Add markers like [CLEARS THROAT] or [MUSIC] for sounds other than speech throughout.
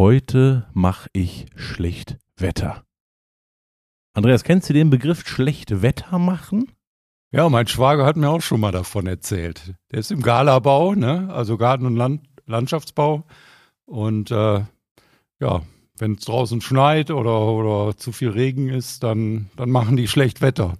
Heute mache ich schlecht Wetter. Andreas, kennst du den Begriff schlecht Wetter machen? Ja, mein Schwager hat mir auch schon mal davon erzählt. Der ist im Galabau, ne? also Garten- und Land Landschaftsbau. Und äh, ja, wenn es draußen schneit oder, oder zu viel Regen ist, dann, dann machen die schlecht Wetter.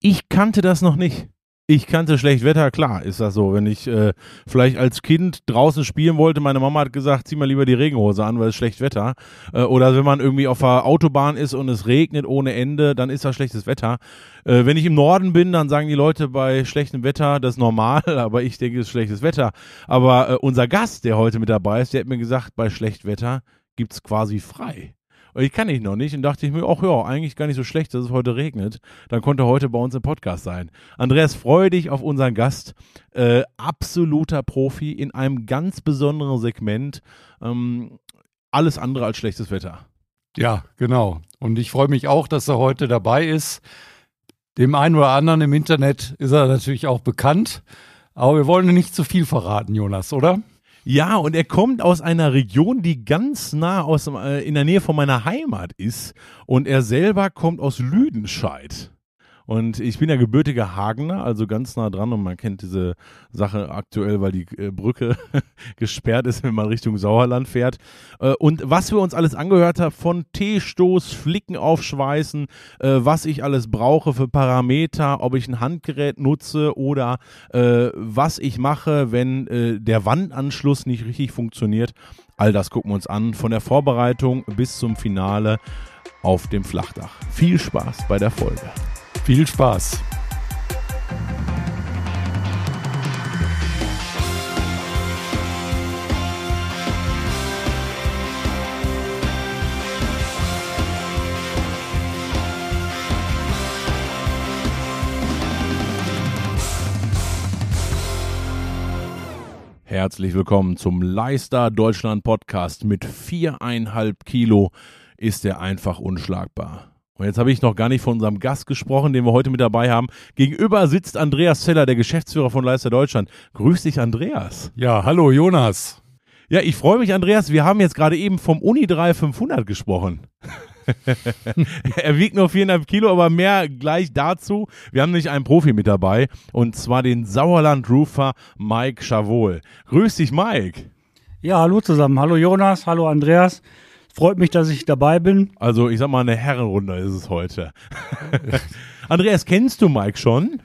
Ich kannte das noch nicht. Ich kannte schlecht Wetter, klar ist das so. Wenn ich äh, vielleicht als Kind draußen spielen wollte, meine Mama hat gesagt, zieh mal lieber die Regenhose an, weil es schlecht Wetter. Äh, oder wenn man irgendwie auf der Autobahn ist und es regnet ohne Ende, dann ist das schlechtes Wetter. Äh, wenn ich im Norden bin, dann sagen die Leute bei schlechtem Wetter, das ist normal, [LAUGHS] aber ich denke, es ist schlechtes Wetter. Aber äh, unser Gast, der heute mit dabei ist, der hat mir gesagt, bei schlecht Wetter gibt's quasi frei. Und ich kann ich noch nicht und dachte ich mir, ach ja, eigentlich gar nicht so schlecht, dass es heute regnet. Dann konnte heute bei uns im Podcast sein. Andreas, freue dich auf unseren Gast. Äh, absoluter Profi in einem ganz besonderen Segment. Ähm, alles andere als schlechtes Wetter. Ja, genau. Und ich freue mich auch, dass er heute dabei ist. Dem einen oder anderen im Internet ist er natürlich auch bekannt. Aber wir wollen nicht zu viel verraten, Jonas, oder? Ja, und er kommt aus einer Region, die ganz nah aus, äh, in der Nähe von meiner Heimat ist. Und er selber kommt aus Lüdenscheid. Und ich bin ja gebürtiger Hagener, also ganz nah dran und man kennt diese Sache aktuell, weil die äh, Brücke [LAUGHS] gesperrt ist, wenn man Richtung Sauerland fährt. Äh, und was wir uns alles angehört haben, von T-Stoß, Flicken aufschweißen, äh, was ich alles brauche für Parameter, ob ich ein Handgerät nutze oder äh, was ich mache, wenn äh, der Wandanschluss nicht richtig funktioniert. All das gucken wir uns an, von der Vorbereitung bis zum Finale auf dem Flachdach. Viel Spaß bei der Folge. Viel Spaß. Herzlich willkommen zum Leister Deutschland Podcast. Mit viereinhalb Kilo ist er einfach unschlagbar. Und jetzt habe ich noch gar nicht von unserem Gast gesprochen, den wir heute mit dabei haben. Gegenüber sitzt Andreas Zeller, der Geschäftsführer von Leister Deutschland. Grüß dich, Andreas. Ja, hallo Jonas. Ja, ich freue mich, Andreas. Wir haben jetzt gerade eben vom Uni 3500 gesprochen. [LAUGHS] er wiegt nur viereinhalb Kilo, aber mehr gleich dazu. Wir haben nämlich einen Profi mit dabei und zwar den Sauerland-Roofer Mike Chavol. Grüß dich, Mike. Ja, hallo zusammen. Hallo Jonas, hallo Andreas. Freut mich, dass ich dabei bin. Also, ich sag mal, eine Herrenrunde ist es heute. [LAUGHS] Andreas, kennst du Mike schon?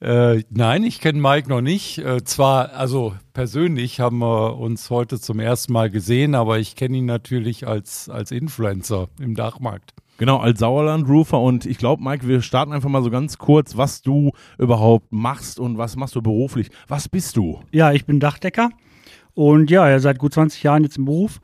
Äh, nein, ich kenne Mike noch nicht. Äh, zwar, also persönlich haben wir uns heute zum ersten Mal gesehen, aber ich kenne ihn natürlich als, als Influencer im Dachmarkt. Genau, als Sauerland-Roofer und ich glaube, Mike, wir starten einfach mal so ganz kurz, was du überhaupt machst und was machst du beruflich. Was bist du? Ja, ich bin Dachdecker und ja, seit gut 20 Jahren jetzt im Beruf.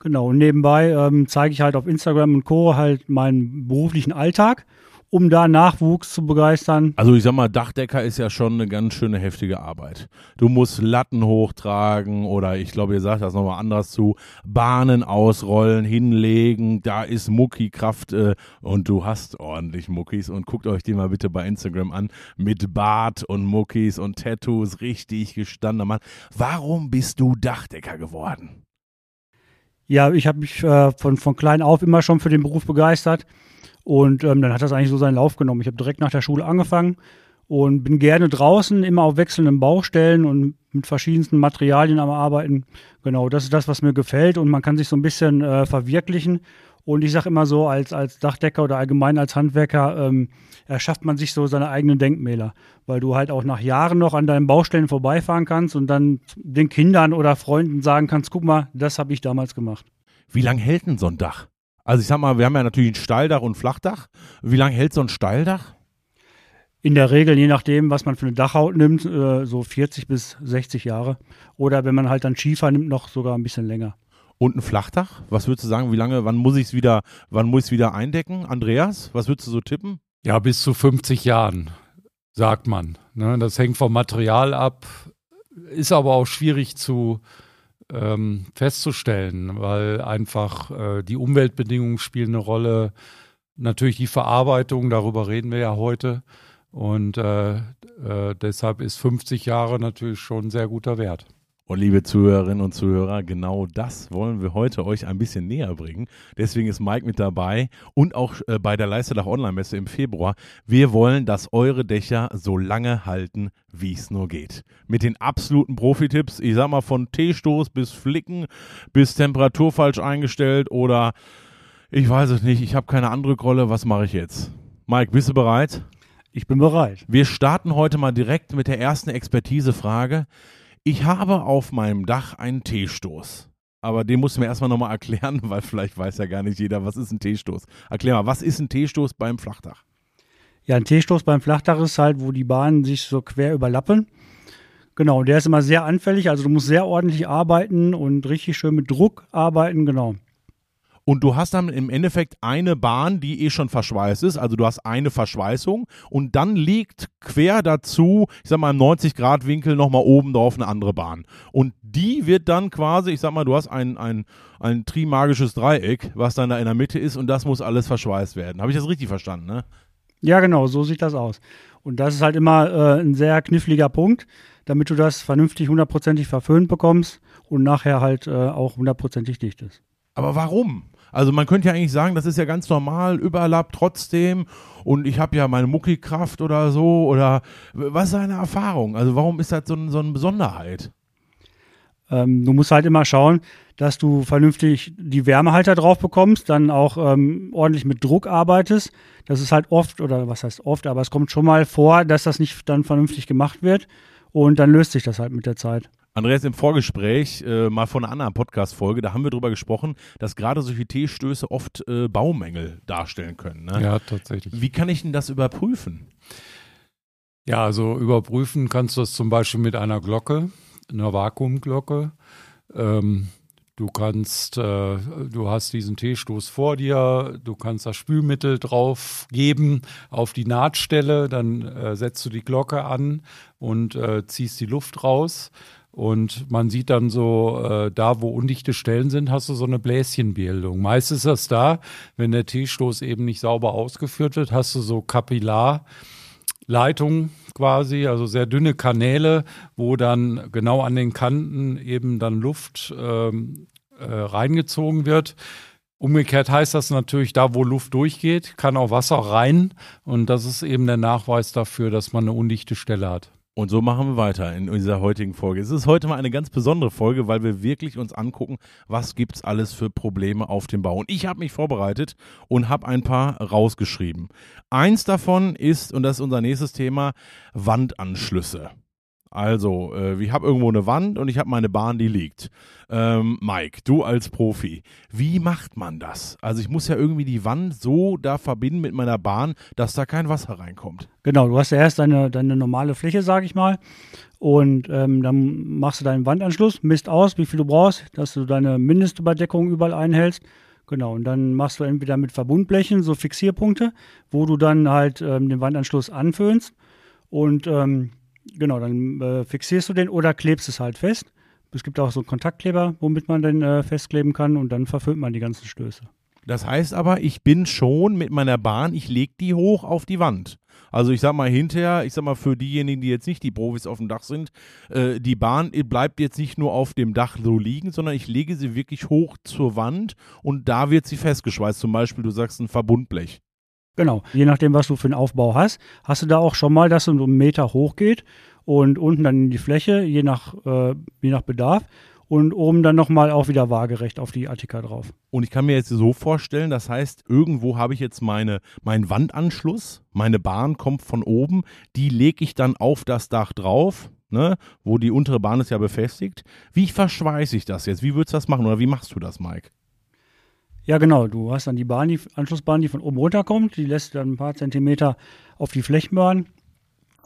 Genau, und nebenbei ähm, zeige ich halt auf Instagram und Co. halt meinen beruflichen Alltag um da Nachwuchs zu begeistern. Also ich sag mal, Dachdecker ist ja schon eine ganz schöne heftige Arbeit. Du musst Latten hochtragen oder ich glaube, ihr sagt das nochmal anders zu, Bahnen ausrollen, hinlegen, da ist Mucki-Kraft äh, und du hast ordentlich Muckis und guckt euch die mal bitte bei Instagram an mit Bart und Muckis und Tattoos, richtig gestandener Mann. Warum bist du Dachdecker geworden? Ja, ich habe mich äh, von, von klein auf immer schon für den Beruf begeistert. Und ähm, dann hat das eigentlich so seinen Lauf genommen. Ich habe direkt nach der Schule angefangen und bin gerne draußen, immer auf wechselnden Baustellen und mit verschiedensten Materialien am Arbeiten. Genau, das ist das, was mir gefällt und man kann sich so ein bisschen äh, verwirklichen. Und ich sage immer so, als, als Dachdecker oder allgemein als Handwerker ähm, erschafft man sich so seine eigenen Denkmäler, weil du halt auch nach Jahren noch an deinen Baustellen vorbeifahren kannst und dann den Kindern oder Freunden sagen kannst, guck mal, das habe ich damals gemacht. Wie lange hält denn so ein Dach? Also ich sag mal, wir haben ja natürlich ein Steildach und ein Flachdach. Wie lange hält so ein Steildach? In der Regel, je nachdem, was man für eine Dachhaut nimmt, äh, so 40 bis 60 Jahre. Oder wenn man halt dann Schiefer nimmt, noch sogar ein bisschen länger. Und ein Flachdach? Was würdest du sagen, wie lange, wann muss ich es wieder, wann muss ich wieder eindecken? Andreas, was würdest du so tippen? Ja, bis zu 50 Jahren, sagt man. Ne? Das hängt vom Material ab, ist aber auch schwierig zu, ähm, festzustellen, weil einfach äh, die Umweltbedingungen spielen eine Rolle. Natürlich die Verarbeitung, darüber reden wir ja heute. Und äh, äh, deshalb ist 50 Jahre natürlich schon ein sehr guter Wert. Und liebe Zuhörerinnen und Zuhörer, genau das wollen wir heute euch ein bisschen näher bringen. Deswegen ist Mike mit dabei und auch äh, bei der Leisterdach Online-Messe im Februar. Wir wollen, dass eure Dächer so lange halten, wie es nur geht. Mit den absoluten Profi-Tipps, ich sag mal von T-Stoß bis Flicken, bis Temperatur falsch eingestellt oder ich weiß es nicht, ich habe keine andere Rolle, was mache ich jetzt? Mike, bist du bereit? Ich bin bereit. Wir starten heute mal direkt mit der ersten Expertisefrage. Ich habe auf meinem Dach einen T-Stoß. Aber den musst du mir erstmal nochmal erklären, [LAUGHS] weil vielleicht weiß ja gar nicht jeder, was ist ein T-Stoß. Erklär mal, was ist ein T-Stoß beim Flachdach? Ja, ein T-Stoß beim Flachdach ist halt, wo die Bahnen sich so quer überlappen. Genau, der ist immer sehr anfällig, also du musst sehr ordentlich arbeiten und richtig schön mit Druck arbeiten, genau. Und du hast dann im Endeffekt eine Bahn, die eh schon verschweißt ist. Also du hast eine Verschweißung und dann liegt quer dazu, ich sag mal im 90-Grad-Winkel nochmal oben drauf eine andere Bahn. Und die wird dann quasi, ich sag mal, du hast ein, ein, ein trimagisches Dreieck, was dann da in der Mitte ist und das muss alles verschweißt werden. Habe ich das richtig verstanden, ne? Ja, genau, so sieht das aus. Und das ist halt immer äh, ein sehr kniffliger Punkt, damit du das vernünftig hundertprozentig verföhnt bekommst und nachher halt äh, auch hundertprozentig dicht ist. Aber warum? Also man könnte ja eigentlich sagen, das ist ja ganz normal, überlappt trotzdem und ich habe ja meine Muckikraft oder so oder was ist deine Erfahrung? Also warum ist das so, so eine Besonderheit? Ähm, du musst halt immer schauen, dass du vernünftig die Wärmehalter drauf bekommst, dann auch ähm, ordentlich mit Druck arbeitest. Das ist halt oft, oder was heißt oft, aber es kommt schon mal vor, dass das nicht dann vernünftig gemacht wird und dann löst sich das halt mit der Zeit. Andreas, im Vorgespräch, äh, mal von einer anderen Podcast-Folge, da haben wir darüber gesprochen, dass gerade solche T-Stöße oft äh, Baumängel darstellen können. Ne? Ja, tatsächlich. Wie kann ich denn das überprüfen? Ja, also überprüfen kannst du das zum Beispiel mit einer Glocke, einer Vakuumglocke. Ähm, du kannst, äh, du hast diesen T-Stoß vor dir, du kannst das Spülmittel drauf geben auf die Nahtstelle, dann äh, setzt du die Glocke an und äh, ziehst die Luft raus. Und man sieht dann so, äh, da wo undichte Stellen sind, hast du so eine Bläschenbildung. Meist ist das da, wenn der T-Stoß eben nicht sauber ausgeführt wird, hast du so Kapillarleitungen quasi, also sehr dünne Kanäle, wo dann genau an den Kanten eben dann Luft ähm, äh, reingezogen wird. Umgekehrt heißt das natürlich, da wo Luft durchgeht, kann auch Wasser rein. Und das ist eben der Nachweis dafür, dass man eine undichte Stelle hat. Und so machen wir weiter in dieser heutigen Folge. Es ist heute mal eine ganz besondere Folge, weil wir wirklich uns angucken, was gibt es alles für Probleme auf dem Bau. Und ich habe mich vorbereitet und habe ein paar rausgeschrieben. Eins davon ist, und das ist unser nächstes Thema, Wandanschlüsse. Also, äh, ich habe irgendwo eine Wand und ich habe meine Bahn, die liegt. Ähm, Mike, du als Profi, wie macht man das? Also ich muss ja irgendwie die Wand so da verbinden mit meiner Bahn, dass da kein Wasser reinkommt. Genau, du hast ja erst deine, deine normale Fläche, sage ich mal. Und ähm, dann machst du deinen Wandanschluss, misst aus, wie viel du brauchst, dass du deine Mindestüberdeckung überall einhältst. Genau, und dann machst du entweder mit Verbundblechen so Fixierpunkte, wo du dann halt ähm, den Wandanschluss anföhnst. Und ähm, Genau, dann äh, fixierst du den oder klebst es halt fest. Es gibt auch so einen Kontaktkleber, womit man den äh, festkleben kann und dann verföhnt man die ganzen Stöße. Das heißt aber, ich bin schon mit meiner Bahn, ich lege die hoch auf die Wand. Also ich sag mal hinterher, ich sag mal für diejenigen, die jetzt nicht die Profis auf dem Dach sind, äh, die Bahn bleibt jetzt nicht nur auf dem Dach so liegen, sondern ich lege sie wirklich hoch zur Wand und da wird sie festgeschweißt. Zum Beispiel, du sagst ein Verbundblech. Genau. Je nachdem, was du für einen Aufbau hast, hast du da auch schon mal, dass es so einen Meter hoch geht und unten dann in die Fläche, je nach, äh, je nach Bedarf. Und oben dann nochmal auch wieder waagerecht auf die Attika drauf. Und ich kann mir jetzt so vorstellen, das heißt, irgendwo habe ich jetzt meine, meinen Wandanschluss, meine Bahn kommt von oben, die lege ich dann auf das Dach drauf, ne, wo die untere Bahn ist ja befestigt. Wie verschweiße ich das jetzt? Wie würdest du das machen oder wie machst du das, Mike? Ja, genau. Du hast dann die Bahn, die Anschlussbahn, die von oben runterkommt. Die lässt dann ein paar Zentimeter auf die Flächenbahn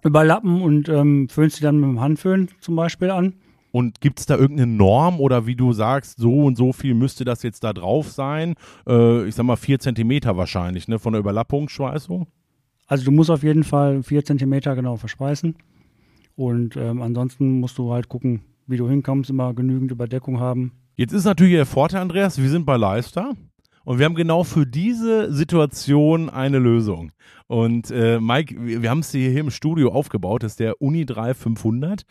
überlappen und ähm, föhnst sie dann mit dem Handföhn zum Beispiel an. Und gibt es da irgendeine Norm oder wie du sagst, so und so viel müsste das jetzt da drauf sein? Äh, ich sag mal vier Zentimeter wahrscheinlich, ne, von der Überlappungsschweißung? Also du musst auf jeden Fall vier Zentimeter genau verschweißen. Und ähm, ansonsten musst du halt gucken, wie du hinkommst, immer genügend Überdeckung haben. Jetzt ist natürlich der Vorteil, Andreas, wir sind bei Livestar. Und wir haben genau für diese Situation eine Lösung. Und äh, Mike, wir haben es hier im Studio aufgebaut, das ist der Uni 3500.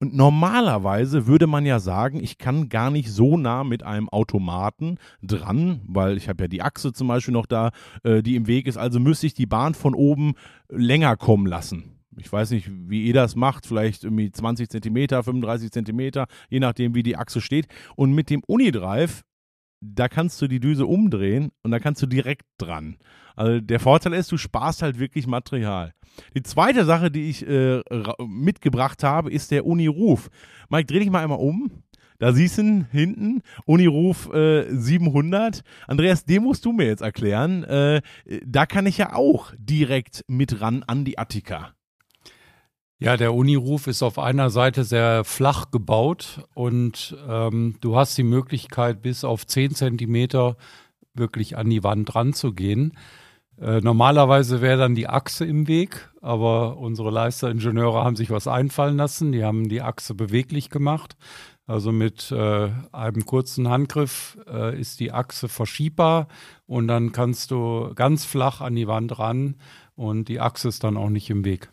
Und normalerweise würde man ja sagen, ich kann gar nicht so nah mit einem Automaten dran, weil ich habe ja die Achse zum Beispiel noch da, äh, die im Weg ist. Also müsste ich die Bahn von oben länger kommen lassen. Ich weiß nicht, wie ihr das macht, vielleicht irgendwie 20 Zentimeter, 35 Zentimeter, je nachdem, wie die Achse steht. Und mit dem Unidrive, da kannst du die Düse umdrehen und da kannst du direkt dran. Also der Vorteil ist, du sparst halt wirklich Material. Die zweite Sache, die ich äh, mitgebracht habe, ist der Uni-Ruf. Mike, dreh dich mal einmal um. Da siehst du hinten, Uniruf äh, 700. Andreas, den musst du mir jetzt erklären. Äh, da kann ich ja auch direkt mit ran an die Attika. Ja, der Uniruf ist auf einer Seite sehr flach gebaut und ähm, du hast die Möglichkeit, bis auf 10 Zentimeter wirklich an die Wand ranzugehen. Äh, normalerweise wäre dann die Achse im Weg, aber unsere Leisteringenieure haben sich was einfallen lassen. Die haben die Achse beweglich gemacht. Also mit äh, einem kurzen Handgriff äh, ist die Achse verschiebbar und dann kannst du ganz flach an die Wand ran und die Achse ist dann auch nicht im Weg.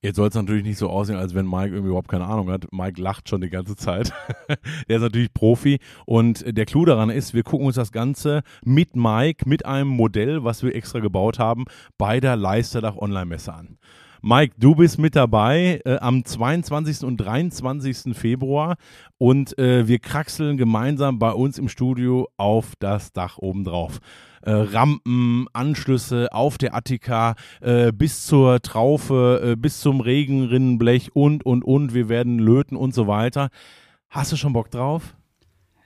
Jetzt soll es natürlich nicht so aussehen, als wenn Mike irgendwie überhaupt keine Ahnung hat. Mike lacht schon die ganze Zeit. [LAUGHS] der ist natürlich Profi. Und der Clou daran ist, wir gucken uns das Ganze mit Mike, mit einem Modell, was wir extra gebaut haben, bei der Leisterdach Online-Messe an. Mike, du bist mit dabei äh, am 22. und 23. Februar und äh, wir kraxeln gemeinsam bei uns im Studio auf das Dach obendrauf. Äh, Rampen, Anschlüsse auf der Attika äh, bis zur Traufe, äh, bis zum Regenrinnenblech und, und, und. Wir werden löten und so weiter. Hast du schon Bock drauf?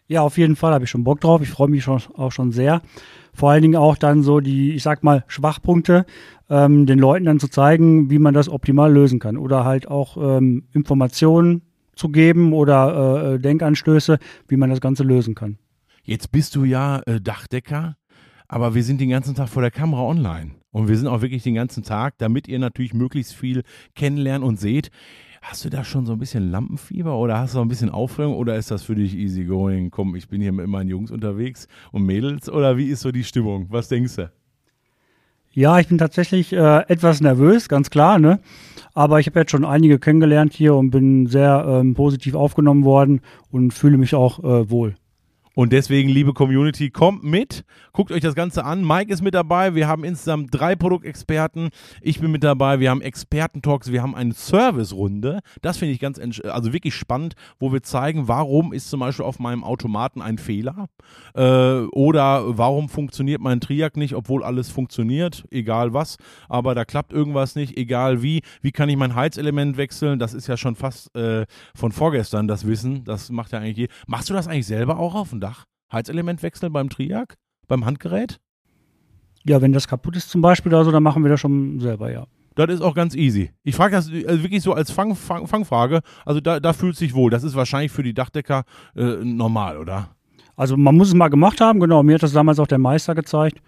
Ja, auf jeden Fall habe ich schon Bock drauf. Ich freue mich schon, auch schon sehr. Vor allen Dingen auch dann so die, ich sag mal, Schwachpunkte ähm, den Leuten dann zu zeigen, wie man das optimal lösen kann. Oder halt auch ähm, Informationen zu geben oder äh, Denkanstöße, wie man das Ganze lösen kann. Jetzt bist du ja äh, Dachdecker, aber wir sind den ganzen Tag vor der Kamera online. Und wir sind auch wirklich den ganzen Tag, damit ihr natürlich möglichst viel kennenlernt und seht. Hast du da schon so ein bisschen Lampenfieber oder hast du noch ein bisschen Aufregung oder ist das für dich easy going? Komm, ich bin hier mit meinen Jungs unterwegs und Mädels oder wie ist so die Stimmung? Was denkst du? Ja, ich bin tatsächlich äh, etwas nervös, ganz klar, ne? Aber ich habe jetzt schon einige kennengelernt hier und bin sehr ähm, positiv aufgenommen worden und fühle mich auch äh, wohl. Und deswegen, liebe Community, kommt mit, guckt euch das Ganze an. Mike ist mit dabei. Wir haben insgesamt drei Produktexperten. Ich bin mit dabei. Wir haben Expertentalks. Wir haben eine Service-Runde. Das finde ich ganz, also wirklich spannend, wo wir zeigen, warum ist zum Beispiel auf meinem Automaten ein Fehler äh, oder warum funktioniert mein Triac nicht, obwohl alles funktioniert, egal was. Aber da klappt irgendwas nicht, egal wie. Wie kann ich mein Heizelement wechseln? Das ist ja schon fast äh, von vorgestern das Wissen. Das macht ja eigentlich. Je Machst du das eigentlich selber auch auf? Dach Heizelement wechseln beim Triac, beim Handgerät? Ja, wenn das kaputt ist zum Beispiel oder so, dann machen wir das schon selber, ja. Das ist auch ganz easy. Ich frage das also wirklich so als Fang, Fang, Fangfrage. Also da, da fühlt sich wohl. Das ist wahrscheinlich für die Dachdecker äh, normal, oder? Also man muss es mal gemacht haben, genau. Mir hat das damals auch der Meister gezeigt.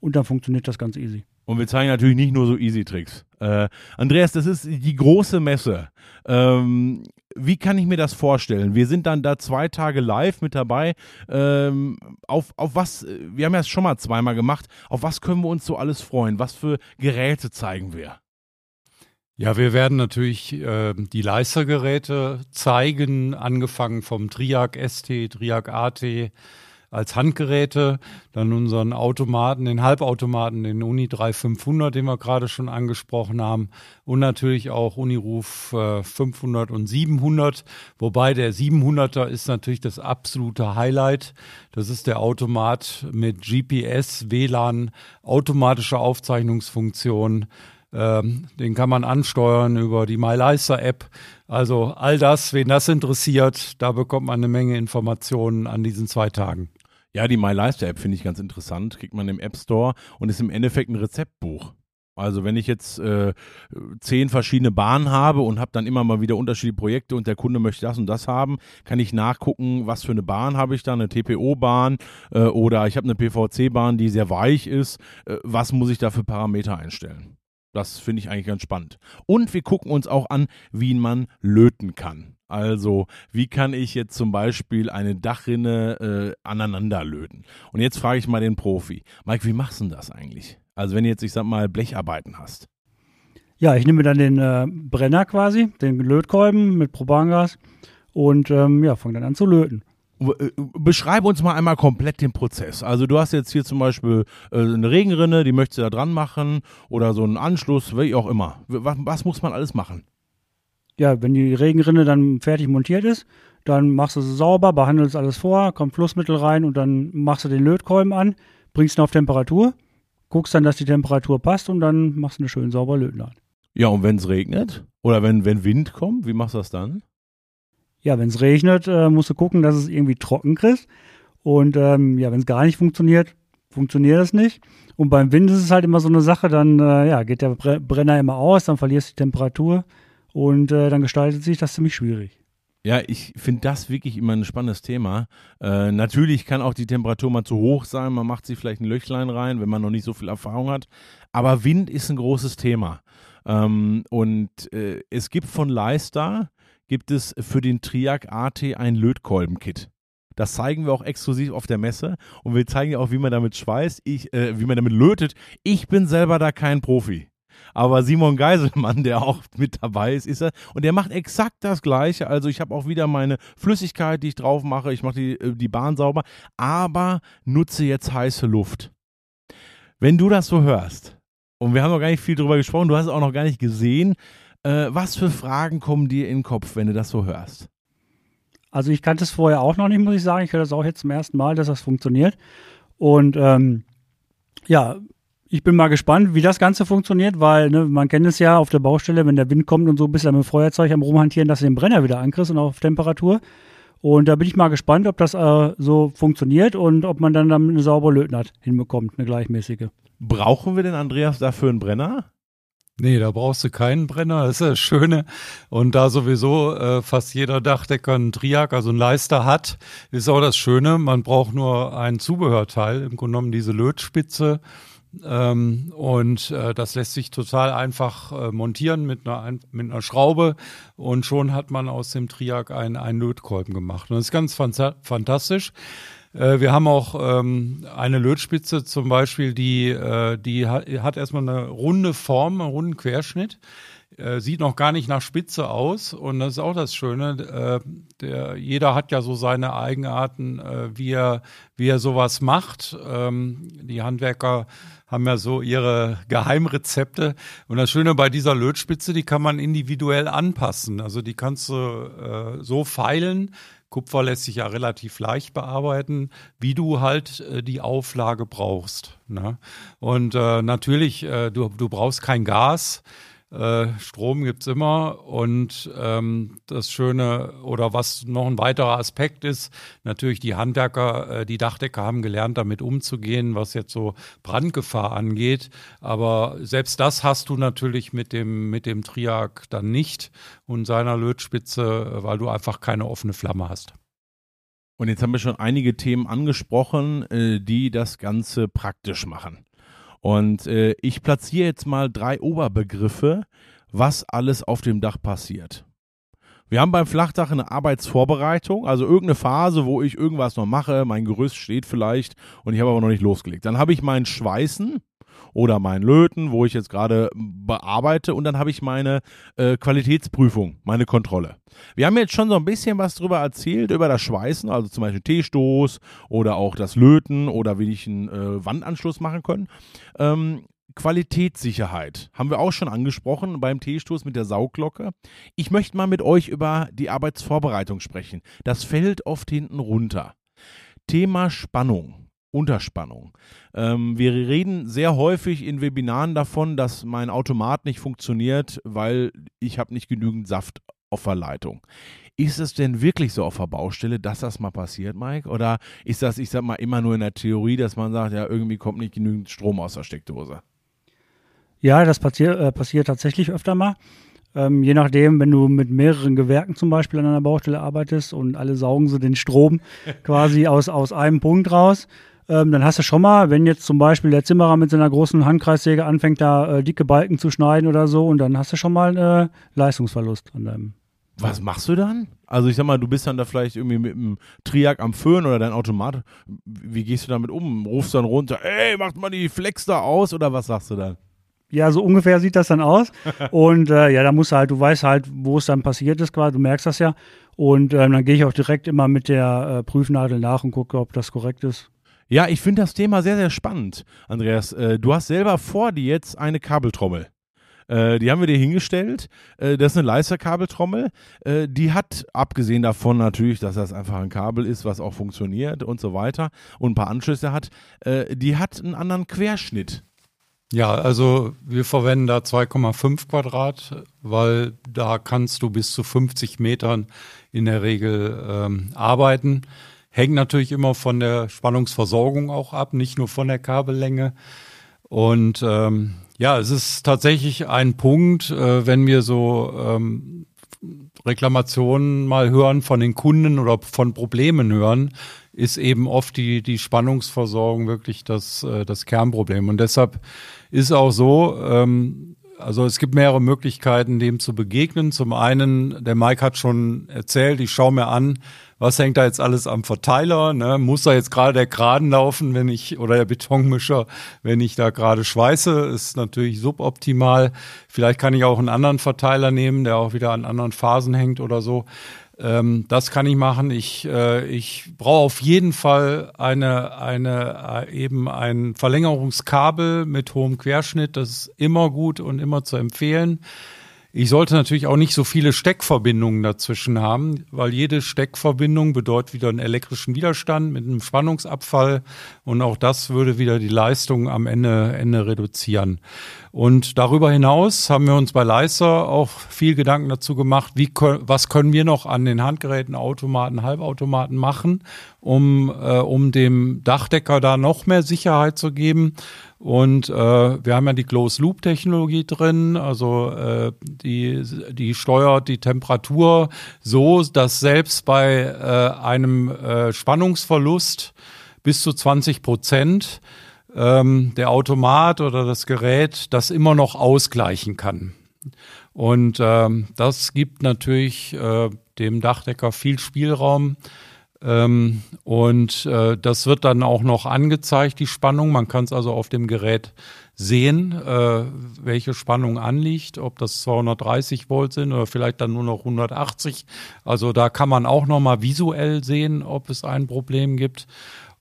Und dann funktioniert das ganz easy. Und wir zeigen natürlich nicht nur so Easy-Tricks. Äh, Andreas, das ist die große Messe. Ähm, wie kann ich mir das vorstellen? Wir sind dann da zwei Tage live mit dabei. Ähm, auf, auf was, wir haben ja es schon mal zweimal gemacht, auf was können wir uns so alles freuen? Was für Geräte zeigen wir? Ja, wir werden natürlich äh, die Leistergeräte zeigen, angefangen vom Triac ST, Triac AT, als Handgeräte, dann unseren Automaten, den Halbautomaten, den Uni 3500, den wir gerade schon angesprochen haben und natürlich auch Uniruf äh, 500 und 700, wobei der 700er ist natürlich das absolute Highlight. Das ist der Automat mit GPS, WLAN, automatische Aufzeichnungsfunktion, ähm, den kann man ansteuern über die MyLicer-App. Also all das, wen das interessiert, da bekommt man eine Menge Informationen an diesen zwei Tagen. Ja, die My Lifestyle App finde ich ganz interessant. Kriegt man im App Store und ist im Endeffekt ein Rezeptbuch. Also wenn ich jetzt äh, zehn verschiedene Bahnen habe und habe dann immer mal wieder unterschiedliche Projekte und der Kunde möchte das und das haben, kann ich nachgucken, was für eine Bahn habe ich da, eine TPO-Bahn äh, oder ich habe eine PVC-Bahn, die sehr weich ist. Äh, was muss ich da für Parameter einstellen? Das finde ich eigentlich ganz spannend. Und wir gucken uns auch an, wie man löten kann. Also, wie kann ich jetzt zum Beispiel eine Dachrinne äh, aneinander löten? Und jetzt frage ich mal den Profi. Mike, wie machst du das eigentlich? Also, wenn du jetzt, ich sag mal, Blecharbeiten hast. Ja, ich nehme dann den äh, Brenner quasi, den Lötkolben mit Propangas und ähm, ja, fange dann an zu löten. Äh, beschreib uns mal einmal komplett den Prozess. Also du hast jetzt hier zum Beispiel äh, eine Regenrinne, die möchtest du da dran machen oder so einen Anschluss, wie auch immer. Was, was, muss man alles machen? Ja, wenn die Regenrinne dann fertig montiert ist, dann machst du sie sauber, behandelst alles vor, kommt Flussmittel rein und dann machst du den Lötkolben an, bringst ihn auf Temperatur, guckst dann, dass die Temperatur passt und dann machst du eine schön saubere Lötnaht. Ja, und wenn es regnet oder wenn, wenn Wind kommt, wie machst du das dann? ja, wenn es regnet, äh, musst du gucken, dass es irgendwie trocken kriegst. Und ähm, ja, wenn es gar nicht funktioniert, funktioniert es nicht. Und beim Wind ist es halt immer so eine Sache, dann äh, ja, geht der Brenner immer aus, dann verlierst du die Temperatur und äh, dann gestaltet sich das ziemlich schwierig. Ja, ich finde das wirklich immer ein spannendes Thema. Äh, natürlich kann auch die Temperatur mal zu hoch sein, man macht sich vielleicht ein Löchlein rein, wenn man noch nicht so viel Erfahrung hat. Aber Wind ist ein großes Thema. Ähm, und äh, es gibt von Leister gibt es für den Triac AT ein Lötkolben-Kit. Das zeigen wir auch exklusiv auf der Messe und wir zeigen ja auch, wie man damit schweißt, ich, äh, wie man damit lötet. Ich bin selber da kein Profi. Aber Simon Geiselmann, der auch mit dabei ist, ist er. Und der macht exakt das Gleiche. Also ich habe auch wieder meine Flüssigkeit, die ich drauf mache. Ich mache die, äh, die Bahn sauber, aber nutze jetzt heiße Luft. Wenn du das so hörst, und wir haben noch gar nicht viel drüber gesprochen, du hast es auch noch gar nicht gesehen, äh, was für Fragen kommen dir in den Kopf, wenn du das so hörst? Also ich kannte es vorher auch noch nicht, muss ich sagen. Ich höre das auch jetzt zum ersten Mal, dass das funktioniert. Und ähm, ja, ich bin mal gespannt, wie das Ganze funktioniert, weil ne, man kennt es ja auf der Baustelle, wenn der Wind kommt und so bist du mit dem Feuerzeug am Rumhantieren, dass du den Brenner wieder ankriegst und auf Temperatur. Und da bin ich mal gespannt, ob das äh, so funktioniert und ob man dann damit eine saubere Lötnaht hinbekommt, eine gleichmäßige. Brauchen wir denn, Andreas, dafür einen Brenner? Nee, da brauchst du keinen Brenner, das ist das Schöne. Und da sowieso äh, fast jeder Dachdecker einen Triak, also einen Leister hat, ist auch das Schöne, man braucht nur ein Zubehörteil, im Grunde genommen diese Lötspitze. Ähm, und äh, das lässt sich total einfach äh, montieren mit einer, mit einer Schraube und schon hat man aus dem Triak einen, einen Lötkolben gemacht. Und das ist ganz fantastisch. Äh, wir haben auch ähm, eine Lötspitze zum Beispiel, die, äh, die hat, hat erstmal eine runde Form, einen runden Querschnitt. Äh, sieht noch gar nicht nach Spitze aus und das ist auch das Schöne. Äh, der, jeder hat ja so seine Eigenarten, wie, er, wie er sowas macht. Ähm, die Handwerker haben ja so ihre Geheimrezepte. Und das Schöne bei dieser Lötspitze, die kann man individuell anpassen. Also die kannst du so feilen, Kupfer lässt sich ja relativ leicht bearbeiten, wie du halt äh, die Auflage brauchst. Ne? Und äh, natürlich, äh, du, du brauchst kein Gas. Äh, Strom gibt es immer und ähm, das Schöne oder was noch ein weiterer Aspekt ist, natürlich die Handwerker, äh, die Dachdecker haben gelernt, damit umzugehen, was jetzt so Brandgefahr angeht. Aber selbst das hast du natürlich mit dem, mit dem Triak dann nicht und seiner Lötspitze, weil du einfach keine offene Flamme hast. Und jetzt haben wir schon einige Themen angesprochen, äh, die das Ganze praktisch machen. Und äh, ich platziere jetzt mal drei Oberbegriffe, was alles auf dem Dach passiert. Wir haben beim Flachdach eine Arbeitsvorbereitung, also irgendeine Phase, wo ich irgendwas noch mache, mein Gerüst steht vielleicht und ich habe aber noch nicht losgelegt. Dann habe ich mein Schweißen, oder mein Löten, wo ich jetzt gerade bearbeite und dann habe ich meine äh, Qualitätsprüfung, meine Kontrolle. Wir haben jetzt schon so ein bisschen was drüber erzählt, über das Schweißen, also zum Beispiel T-Stoß oder auch das Löten oder wie ich einen äh, Wandanschluss machen können. Ähm, Qualitätssicherheit haben wir auch schon angesprochen beim T-Stoß mit der Sauglocke. Ich möchte mal mit euch über die Arbeitsvorbereitung sprechen. Das fällt oft hinten runter. Thema Spannung. Unterspannung. Ähm, wir reden sehr häufig in Webinaren davon, dass mein Automat nicht funktioniert, weil ich habe nicht genügend Saft auf der Leitung. Ist es denn wirklich so auf der Baustelle, dass das mal passiert, Mike? Oder ist das, ich sag mal, immer nur in der Theorie, dass man sagt, ja, irgendwie kommt nicht genügend Strom aus der Steckdose? Ja, das passiert, äh, passiert tatsächlich öfter mal. Ähm, je nachdem, wenn du mit mehreren Gewerken zum Beispiel an einer Baustelle arbeitest und alle saugen so den Strom [LAUGHS] quasi aus, aus einem Punkt raus, ähm, dann hast du schon mal, wenn jetzt zum Beispiel der Zimmerer mit seiner großen Handkreissäge anfängt, da äh, dicke Balken zu schneiden oder so, und dann hast du schon mal äh, Leistungsverlust an deinem. Was machst du dann? Also ich sag mal, du bist dann da vielleicht irgendwie mit einem Triak am Föhn oder dein Automat. Wie gehst du damit um? Rufst du dann runter, ey, macht mal die Flex da aus oder was sagst du dann? Ja, so ungefähr sieht das dann aus. [LAUGHS] und äh, ja, da musst du halt, du weißt halt, wo es dann passiert ist, quasi, du merkst das ja. Und ähm, dann gehe ich auch direkt immer mit der äh, Prüfnadel nach und gucke, ob das korrekt ist. Ja, ich finde das Thema sehr, sehr spannend, Andreas. Äh, du hast selber vor dir jetzt eine Kabeltrommel. Äh, die haben wir dir hingestellt. Äh, das ist eine Leisterkabeltrommel. Äh, die hat, abgesehen davon natürlich, dass das einfach ein Kabel ist, was auch funktioniert und so weiter und ein paar Anschlüsse hat, äh, die hat einen anderen Querschnitt. Ja, also wir verwenden da 2,5 Quadrat, weil da kannst du bis zu 50 Metern in der Regel ähm, arbeiten. Hängt natürlich immer von der Spannungsversorgung auch ab, nicht nur von der Kabellänge. Und ähm, ja, es ist tatsächlich ein Punkt, äh, wenn wir so ähm, Reklamationen mal hören von den Kunden oder von Problemen hören, ist eben oft die, die Spannungsversorgung wirklich das, äh, das Kernproblem. Und deshalb ist auch so, ähm, also es gibt mehrere Möglichkeiten, dem zu begegnen. Zum einen, der Mike hat schon erzählt, ich schaue mir an, was hängt da jetzt alles am Verteiler? Ne? Muss da jetzt gerade der Graden laufen, wenn ich, oder der Betonmischer, wenn ich da gerade schweiße? Ist natürlich suboptimal. Vielleicht kann ich auch einen anderen Verteiler nehmen, der auch wieder an anderen Phasen hängt oder so. Ähm, das kann ich machen. Ich, äh, ich brauche auf jeden Fall eine, eine, äh, eben ein Verlängerungskabel mit hohem Querschnitt. Das ist immer gut und immer zu empfehlen. Ich sollte natürlich auch nicht so viele Steckverbindungen dazwischen haben, weil jede Steckverbindung bedeutet wieder einen elektrischen Widerstand mit einem Spannungsabfall und auch das würde wieder die Leistung am Ende, Ende reduzieren. Und darüber hinaus haben wir uns bei Leister auch viel Gedanken dazu gemacht, wie, was können wir noch an den Handgeräten, Automaten, Halbautomaten machen, um, äh, um dem Dachdecker da noch mehr Sicherheit zu geben. Und äh, wir haben ja die Closed-Loop-Technologie drin, also äh, die, die steuert die Temperatur so, dass selbst bei äh, einem äh, Spannungsverlust bis zu 20 Prozent ähm, der Automat oder das Gerät das immer noch ausgleichen kann. Und ähm, das gibt natürlich äh, dem Dachdecker viel Spielraum. Ähm, und äh, das wird dann auch noch angezeigt, die Spannung. Man kann es also auf dem Gerät sehen, äh, welche Spannung anliegt, ob das 230 Volt sind oder vielleicht dann nur noch 180. Also da kann man auch nochmal visuell sehen, ob es ein Problem gibt.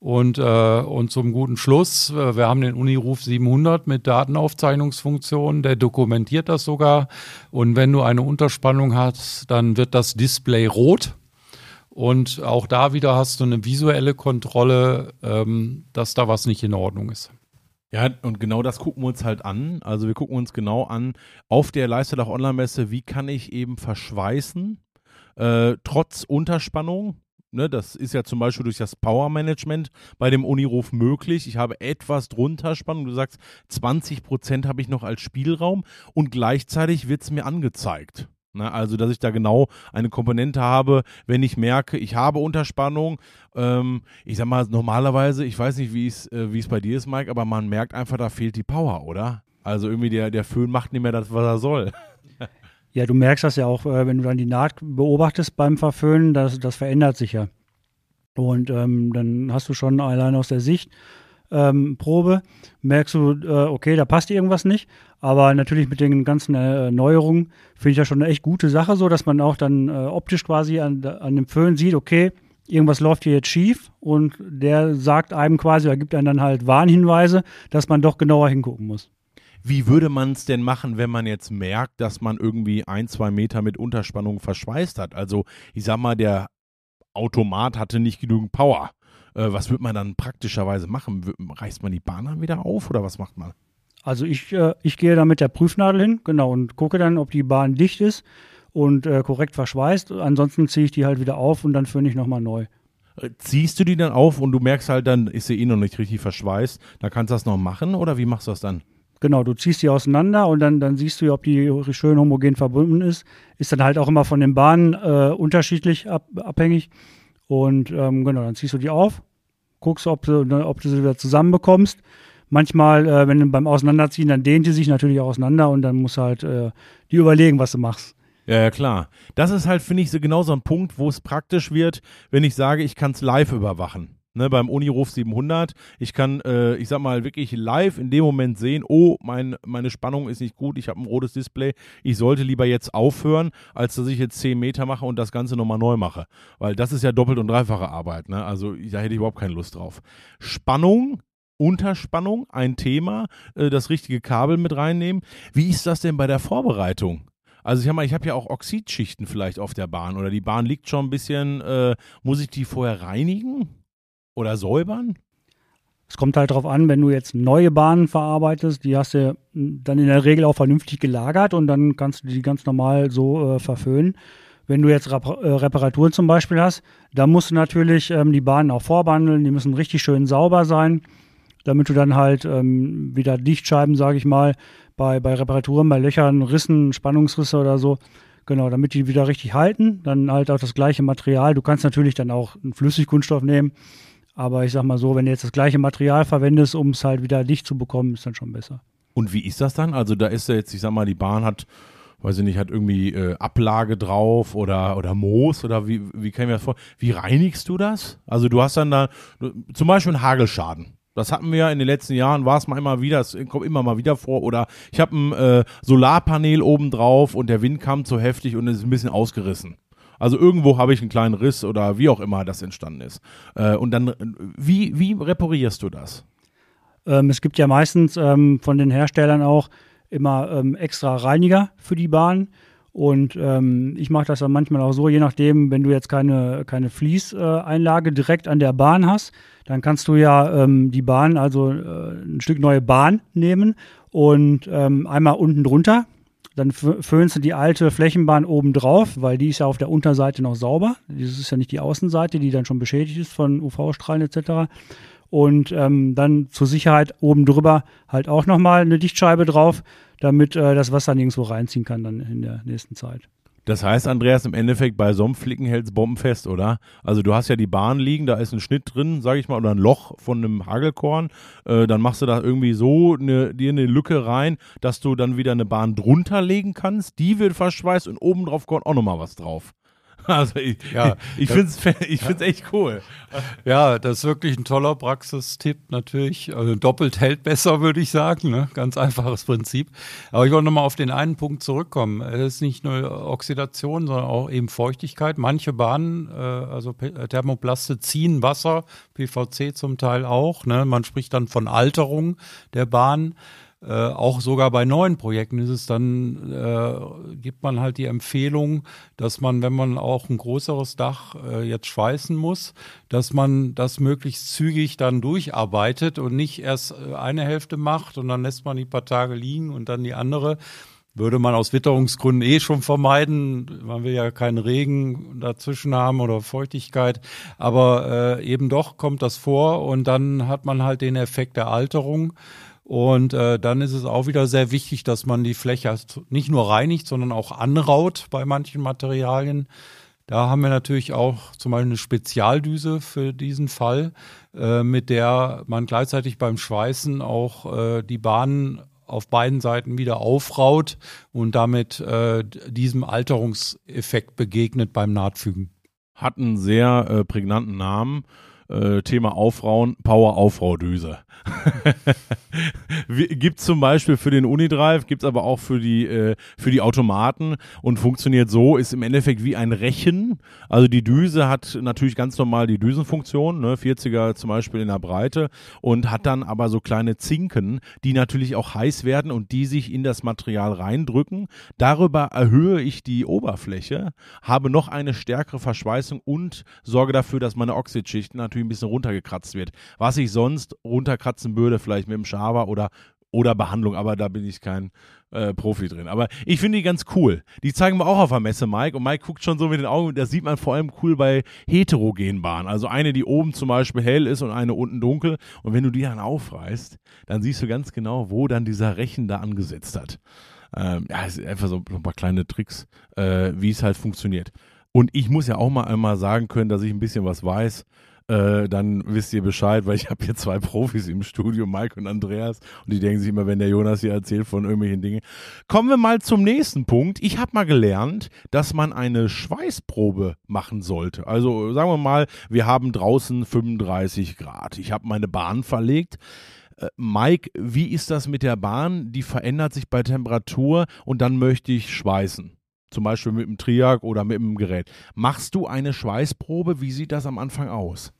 Und, äh, und zum guten Schluss, äh, wir haben den Uniruf 700 mit Datenaufzeichnungsfunktion, der dokumentiert das sogar. Und wenn du eine Unterspannung hast, dann wird das Display rot. Und auch da wieder hast du eine visuelle Kontrolle, ähm, dass da was nicht in Ordnung ist. Ja, und genau das gucken wir uns halt an. Also wir gucken uns genau an auf der Leisterdach Online-Messe, wie kann ich eben verschweißen, äh, trotz Unterspannung. Ne, das ist ja zum Beispiel durch das Power Management bei dem Uniruf möglich. Ich habe etwas drunter Spannung. Du sagst, 20 Prozent habe ich noch als Spielraum und gleichzeitig wird es mir angezeigt. Ne, also, dass ich da genau eine Komponente habe, wenn ich merke, ich habe Unterspannung. Ähm, ich sag mal, normalerweise, ich weiß nicht, wie es äh, bei dir ist, Mike, aber man merkt einfach, da fehlt die Power, oder? Also irgendwie der, der Föhn macht nicht mehr das, was er soll. [LAUGHS] Ja, du merkst das ja auch, äh, wenn du dann die Naht beobachtest beim Verföhnen, das, das verändert sich ja. Und ähm, dann hast du schon allein aus der Sicht ähm, Probe, merkst du, äh, okay, da passt irgendwas nicht. Aber natürlich mit den ganzen äh, Neuerungen finde ich das schon eine echt gute Sache, so dass man auch dann äh, optisch quasi an, an dem Föhn sieht, okay, irgendwas läuft hier jetzt schief und der sagt einem quasi, er gibt einem dann halt Warnhinweise, dass man doch genauer hingucken muss. Wie würde man es denn machen, wenn man jetzt merkt, dass man irgendwie ein, zwei Meter mit Unterspannung verschweißt hat? Also ich sag mal, der Automat hatte nicht genügend Power. Äh, was wird man dann praktischerweise machen? Reißt man die Bahn dann wieder auf oder was macht man? Also ich, äh, ich gehe da mit der Prüfnadel hin, genau, und gucke dann, ob die Bahn dicht ist und äh, korrekt verschweißt. Ansonsten ziehe ich die halt wieder auf und dann föhne ich nochmal neu. Äh, ziehst du die dann auf und du merkst halt dann, ist sie eh noch nicht richtig verschweißt, dann kannst du das noch machen oder wie machst du das dann? Genau, du ziehst die auseinander und dann, dann siehst du, ob die schön homogen verbunden ist. Ist dann halt auch immer von den Bahnen äh, unterschiedlich ab, abhängig. Und ähm, genau, dann ziehst du die auf, guckst, ob du, ne, ob du sie wieder zusammenbekommst. Manchmal, äh, wenn du beim Auseinanderziehen, dann dehnt die sich natürlich auch auseinander und dann musst du halt äh, die überlegen, was du machst. Ja, ja, klar. Das ist halt, finde ich, so genau so ein Punkt, wo es praktisch wird, wenn ich sage, ich kann es live überwachen. Ne, beim Uniruf 700. Ich kann, äh, ich sag mal, wirklich live in dem Moment sehen, oh, mein, meine Spannung ist nicht gut, ich habe ein rotes Display. Ich sollte lieber jetzt aufhören, als dass ich jetzt 10 Meter mache und das Ganze nochmal neu mache. Weil das ist ja doppelt und dreifache Arbeit. Ne? Also da hätte ich überhaupt keine Lust drauf. Spannung Unterspannung ein Thema, äh, das richtige Kabel mit reinnehmen. Wie ist das denn bei der Vorbereitung? Also ich habe mal, ich habe ja auch Oxidschichten vielleicht auf der Bahn oder die Bahn liegt schon ein bisschen, äh, muss ich die vorher reinigen oder säubern? Es kommt halt darauf an, wenn du jetzt neue Bahnen verarbeitest, die hast du dann in der Regel auch vernünftig gelagert und dann kannst du die ganz normal so äh, verföhnen. Wenn du jetzt Rep äh, Reparaturen zum Beispiel hast, da musst du natürlich ähm, die Bahnen auch vorbehandeln, die müssen richtig schön sauber sein, damit du dann halt ähm, wieder Dichtscheiben, sage ich mal, bei, bei Reparaturen, bei Löchern, Rissen, Spannungsrisse oder so. Genau, damit die wieder richtig halten. Dann halt auch das gleiche Material. Du kannst natürlich dann auch einen Flüssigkunststoff nehmen. Aber ich sag mal so, wenn du jetzt das gleiche Material verwendest, um es halt wieder dicht zu bekommen, ist dann schon besser. Und wie ist das dann? Also da ist ja jetzt, ich sag mal, die Bahn hat, weiß ich nicht, hat irgendwie äh, Ablage drauf oder, oder Moos oder wie, wie kann ich mir das vor? Wie reinigst du das? Also du hast dann da zum Beispiel einen Hagelschaden. Das hatten wir ja in den letzten Jahren, war es mal immer wieder, es kommt immer mal wieder vor. Oder ich habe ein äh, Solarpanel oben drauf und der Wind kam zu heftig und es ist ein bisschen ausgerissen. Also irgendwo habe ich einen kleinen Riss oder wie auch immer das entstanden ist. Äh, und dann, wie, wie reparierst du das? Ähm, es gibt ja meistens ähm, von den Herstellern auch immer ähm, extra Reiniger für die Bahn. Und ähm, ich mache das dann manchmal auch so, je nachdem, wenn du jetzt keine, keine Fließeinlage direkt an der Bahn hast, dann kannst du ja ähm, die Bahn, also äh, ein Stück neue Bahn nehmen und ähm, einmal unten drunter. Dann föhnst du die alte Flächenbahn oben drauf, weil die ist ja auf der Unterseite noch sauber. Das ist ja nicht die Außenseite, die dann schon beschädigt ist von UV-Strahlen etc. Und ähm, dann zur Sicherheit oben drüber halt auch nochmal eine Dichtscheibe drauf, damit äh, das Wasser nirgendwo reinziehen kann dann in der nächsten Zeit. Das heißt, Andreas, im Endeffekt bei Sommerflicken hält es bombenfest, oder? Also du hast ja die Bahn liegen, da ist ein Schnitt drin, sag ich mal, oder ein Loch von einem Hagelkorn. Äh, dann machst du da irgendwie so eine, dir eine Lücke rein, dass du dann wieder eine Bahn drunter legen kannst. Die wird verschweißt und oben drauf kommt auch nochmal was drauf. [LAUGHS] Also ich, ja, ich, ich finde es ich find's echt cool. Ja, das ist wirklich ein toller Praxistipp natürlich. Also doppelt hält besser, würde ich sagen. Ne? Ganz einfaches Prinzip. Aber ich wollte nochmal auf den einen Punkt zurückkommen. Es ist nicht nur Oxidation, sondern auch eben Feuchtigkeit. Manche Bahnen, äh, also Thermoplaste, ziehen Wasser, PVC zum Teil auch. Ne? Man spricht dann von Alterung der Bahn. Äh, auch sogar bei neuen Projekten ist es dann, äh, gibt man halt die Empfehlung, dass man, wenn man auch ein größeres Dach äh, jetzt schweißen muss, dass man das möglichst zügig dann durcharbeitet und nicht erst äh, eine Hälfte macht und dann lässt man die paar Tage liegen und dann die andere. Würde man aus Witterungsgründen eh schon vermeiden. Man will ja keinen Regen dazwischen haben oder Feuchtigkeit. Aber äh, eben doch kommt das vor und dann hat man halt den Effekt der Alterung. Und äh, dann ist es auch wieder sehr wichtig, dass man die Fläche nicht nur reinigt, sondern auch anraut bei manchen Materialien. Da haben wir natürlich auch zum Beispiel eine Spezialdüse für diesen Fall, äh, mit der man gleichzeitig beim Schweißen auch äh, die Bahnen auf beiden Seiten wieder aufraut und damit äh, diesem Alterungseffekt begegnet beim Nahtfügen. Hat einen sehr äh, prägnanten Namen. Äh, Thema Aufrauen, Power-Aufraudüse. [LAUGHS] gibt zum Beispiel für den Unidrive, gibt es aber auch für die, äh, für die Automaten und funktioniert so, ist im Endeffekt wie ein Rechen. Also die Düse hat natürlich ganz normal die Düsenfunktion, ne, 40er zum Beispiel in der Breite und hat dann aber so kleine Zinken, die natürlich auch heiß werden und die sich in das Material reindrücken. Darüber erhöhe ich die Oberfläche, habe noch eine stärkere Verschweißung und sorge dafür, dass meine Oxidschicht natürlich ein bisschen runtergekratzt wird. Was ich sonst runterkratzen würde, vielleicht mit dem Schaber oder oder Behandlung, aber da bin ich kein äh, Profi drin. Aber ich finde die ganz cool. Die zeigen wir auch auf der Messe, Mike. Und Mike guckt schon so mit den Augen. Das sieht man vor allem cool bei heterogenen Bahnen. Also eine, die oben zum Beispiel hell ist und eine unten dunkel. Und wenn du die dann aufreißt, dann siehst du ganz genau, wo dann dieser Rechen da angesetzt hat. Ähm, ja, es sind einfach so, ein paar kleine Tricks, äh, wie es halt funktioniert. Und ich muss ja auch mal einmal sagen können, dass ich ein bisschen was weiß. Äh, dann wisst ihr Bescheid, weil ich [LAUGHS] habe hier zwei Profis im Studio, Mike und Andreas, und die denken sich immer, wenn der Jonas hier erzählt von irgendwelchen Dingen. Kommen wir mal zum nächsten Punkt. Ich habe mal gelernt, dass man eine Schweißprobe machen sollte. Also sagen wir mal, wir haben draußen 35 Grad. Ich habe meine Bahn verlegt. Äh, Mike, wie ist das mit der Bahn? Die verändert sich bei Temperatur und dann möchte ich schweißen zum Beispiel mit dem Triak oder mit dem Gerät. Machst du eine Schweißprobe? Wie sieht das am Anfang aus?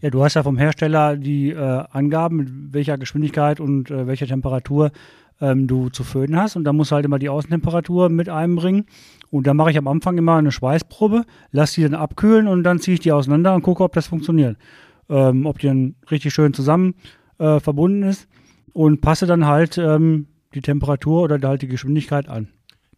Ja, du hast ja vom Hersteller die äh, Angaben, mit welcher Geschwindigkeit und äh, welcher Temperatur ähm, du zu föhnen hast. Und da musst du halt immer die Außentemperatur mit einbringen. Und da mache ich am Anfang immer eine Schweißprobe, lasse die dann abkühlen und dann ziehe ich die auseinander und gucke, ob das funktioniert. Ähm, ob die dann richtig schön zusammen äh, verbunden ist und passe dann halt ähm, die Temperatur oder halt die Geschwindigkeit an.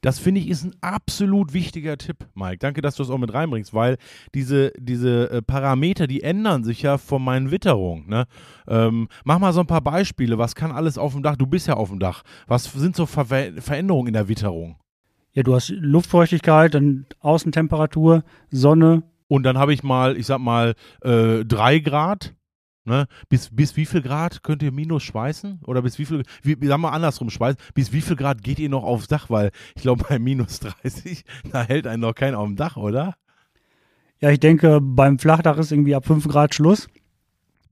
Das finde ich ist ein absolut wichtiger Tipp, Mike. Danke, dass du es auch mit reinbringst, weil diese, diese äh, Parameter, die ändern sich ja von meinen Witterungen. Ne? Ähm, mach mal so ein paar Beispiele. Was kann alles auf dem Dach? Du bist ja auf dem Dach. Was sind so Ver Veränderungen in der Witterung? Ja, du hast Luftfeuchtigkeit, dann Außentemperatur, Sonne. Und dann habe ich mal, ich sag mal, äh, drei Grad Ne? Bis, bis wie viel Grad könnt ihr minus schweißen? Oder bis wie viel, wie, sagen wir andersrum schweißen, bis wie viel Grad geht ihr noch aufs Dach? Weil ich glaube, bei minus 30, [LAUGHS] da hält einen noch keiner auf dem Dach, oder? Ja, ich denke, beim Flachdach ist irgendwie ab 5 Grad Schluss.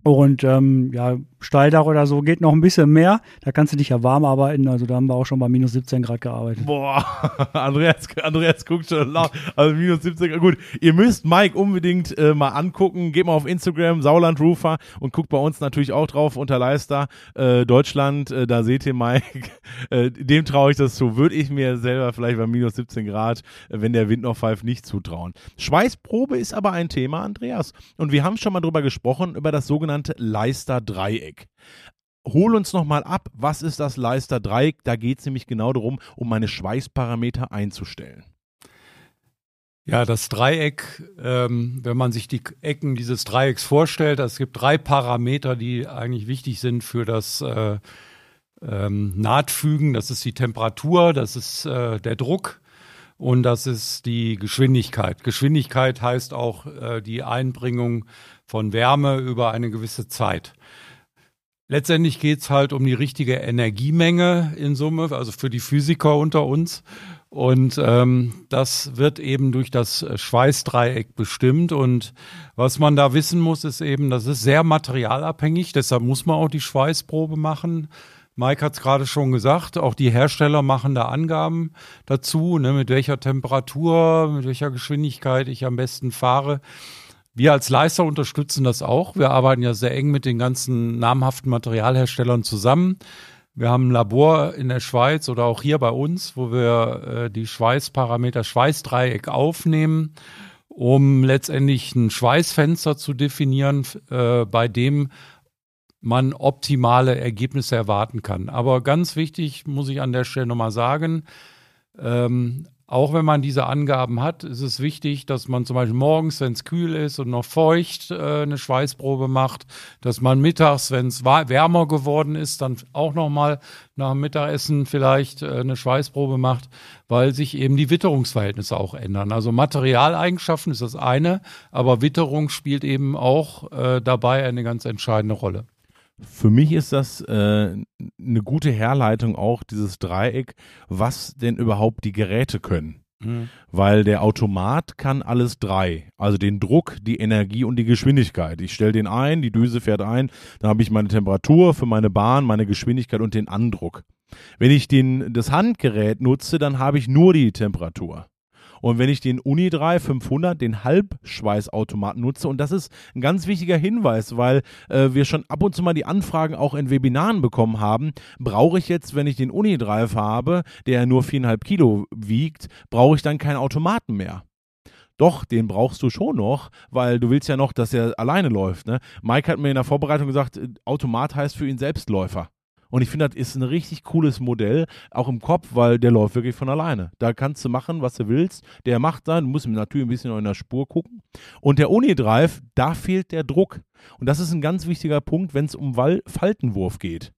Und ähm, ja, Steildach oder so geht noch ein bisschen mehr. Da kannst du dich ja warm arbeiten. Also da haben wir auch schon bei minus 17 Grad gearbeitet. Boah, [LAUGHS] Andreas, Andreas guckt schon laut. Also minus 17 Grad. Gut, ihr müsst Mike unbedingt äh, mal angucken. Geht mal auf Instagram, Sauland Roofer und guckt bei uns natürlich auch drauf unter Leister äh, Deutschland. Äh, da seht ihr Mike. [LAUGHS] Äh, dem traue ich das zu. Würde ich mir selber vielleicht bei minus 17 Grad, äh, wenn der Wind noch pfeift, nicht zutrauen. Schweißprobe ist aber ein Thema, Andreas. Und wir haben schon mal drüber gesprochen, über das sogenannte Leister-Dreieck. Hol uns nochmal ab, was ist das Leister-Dreieck? Da geht es nämlich genau darum, um meine Schweißparameter einzustellen. Ja, das Dreieck, ähm, wenn man sich die Ecken dieses Dreiecks vorstellt, es gibt drei Parameter, die eigentlich wichtig sind für das äh, ähm, Nahtfügen. Das ist die Temperatur, das ist äh, der Druck und das ist die Geschwindigkeit. Geschwindigkeit heißt auch äh, die Einbringung von Wärme über eine gewisse Zeit. Letztendlich geht es halt um die richtige Energiemenge in Summe, also für die Physiker unter uns. Und ähm, das wird eben durch das Schweißdreieck bestimmt. Und was man da wissen muss, ist eben, das ist sehr materialabhängig. Deshalb muss man auch die Schweißprobe machen. Mike hat es gerade schon gesagt, auch die Hersteller machen da Angaben dazu, ne, mit welcher Temperatur, mit welcher Geschwindigkeit ich am besten fahre. Wir als Leister unterstützen das auch. Wir arbeiten ja sehr eng mit den ganzen namhaften Materialherstellern zusammen. Wir haben ein Labor in der Schweiz oder auch hier bei uns, wo wir äh, die Schweißparameter Schweißdreieck aufnehmen, um letztendlich ein Schweißfenster zu definieren, äh, bei dem man optimale Ergebnisse erwarten kann. Aber ganz wichtig, muss ich an der Stelle nochmal sagen, ähm, auch wenn man diese Angaben hat, ist es wichtig, dass man zum Beispiel morgens, wenn es kühl ist und noch feucht, äh, eine Schweißprobe macht, dass man mittags, wenn es wärmer geworden ist, dann auch nochmal nach dem Mittagessen vielleicht äh, eine Schweißprobe macht, weil sich eben die Witterungsverhältnisse auch ändern. Also Materialeigenschaften ist das eine, aber Witterung spielt eben auch äh, dabei eine ganz entscheidende Rolle. Für mich ist das äh, eine gute Herleitung auch, dieses Dreieck, was denn überhaupt die Geräte können. Mhm. Weil der Automat kann alles drei. Also den Druck, die Energie und die Geschwindigkeit. Ich stelle den ein, die Düse fährt ein, dann habe ich meine Temperatur für meine Bahn, meine Geschwindigkeit und den Andruck. Wenn ich den, das Handgerät nutze, dann habe ich nur die Temperatur. Und wenn ich den Unidrive 500, den Halbschweißautomaten nutze, und das ist ein ganz wichtiger Hinweis, weil äh, wir schon ab und zu mal die Anfragen auch in Webinaren bekommen haben, brauche ich jetzt, wenn ich den Unidrive habe, der nur viereinhalb Kilo wiegt, brauche ich dann keinen Automaten mehr. Doch, den brauchst du schon noch, weil du willst ja noch, dass er alleine läuft. Ne? Mike hat mir in der Vorbereitung gesagt, äh, Automat heißt für ihn Selbstläufer. Und ich finde, das ist ein richtig cooles Modell, auch im Kopf, weil der läuft wirklich von alleine. Da kannst du machen, was du willst. Der macht dann, du musst natürlich ein bisschen in der Spur gucken. Und der Unidrive, da fehlt der Druck. Und das ist ein ganz wichtiger Punkt, wenn es um Wall Faltenwurf geht.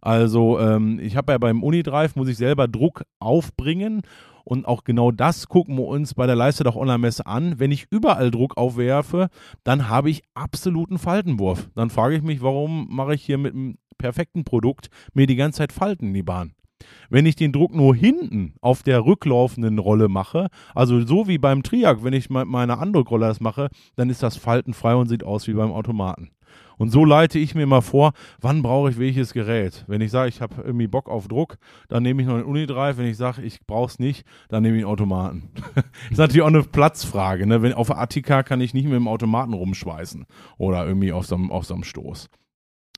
Also ähm, ich habe ja beim Unidrive, muss ich selber Druck aufbringen Und auch genau das gucken wir uns bei der Leisterdach Online-Messe an. Wenn ich überall Druck aufwerfe, dann habe ich absoluten Faltenwurf. Dann frage ich mich, warum mache ich hier mit einem perfekten Produkt mir die ganze Zeit Falten in die Bahn? Wenn ich den Druck nur hinten auf der rücklaufenden Rolle mache, also so wie beim Triac, wenn ich meine Andrückrolle das mache, dann ist das faltenfrei und sieht aus wie beim Automaten. Und so leite ich mir mal vor, wann brauche ich welches Gerät. Wenn ich sage, ich habe irgendwie Bock auf Druck, dann nehme ich noch einen Unidrive. Wenn ich sage, ich brauche es nicht, dann nehme ich einen Automaten. [LAUGHS] ist natürlich auch eine Platzfrage. Ne? Wenn, auf der Attika kann ich nicht mit dem Automaten rumschweißen oder irgendwie auf so einem, auf so einem Stoß.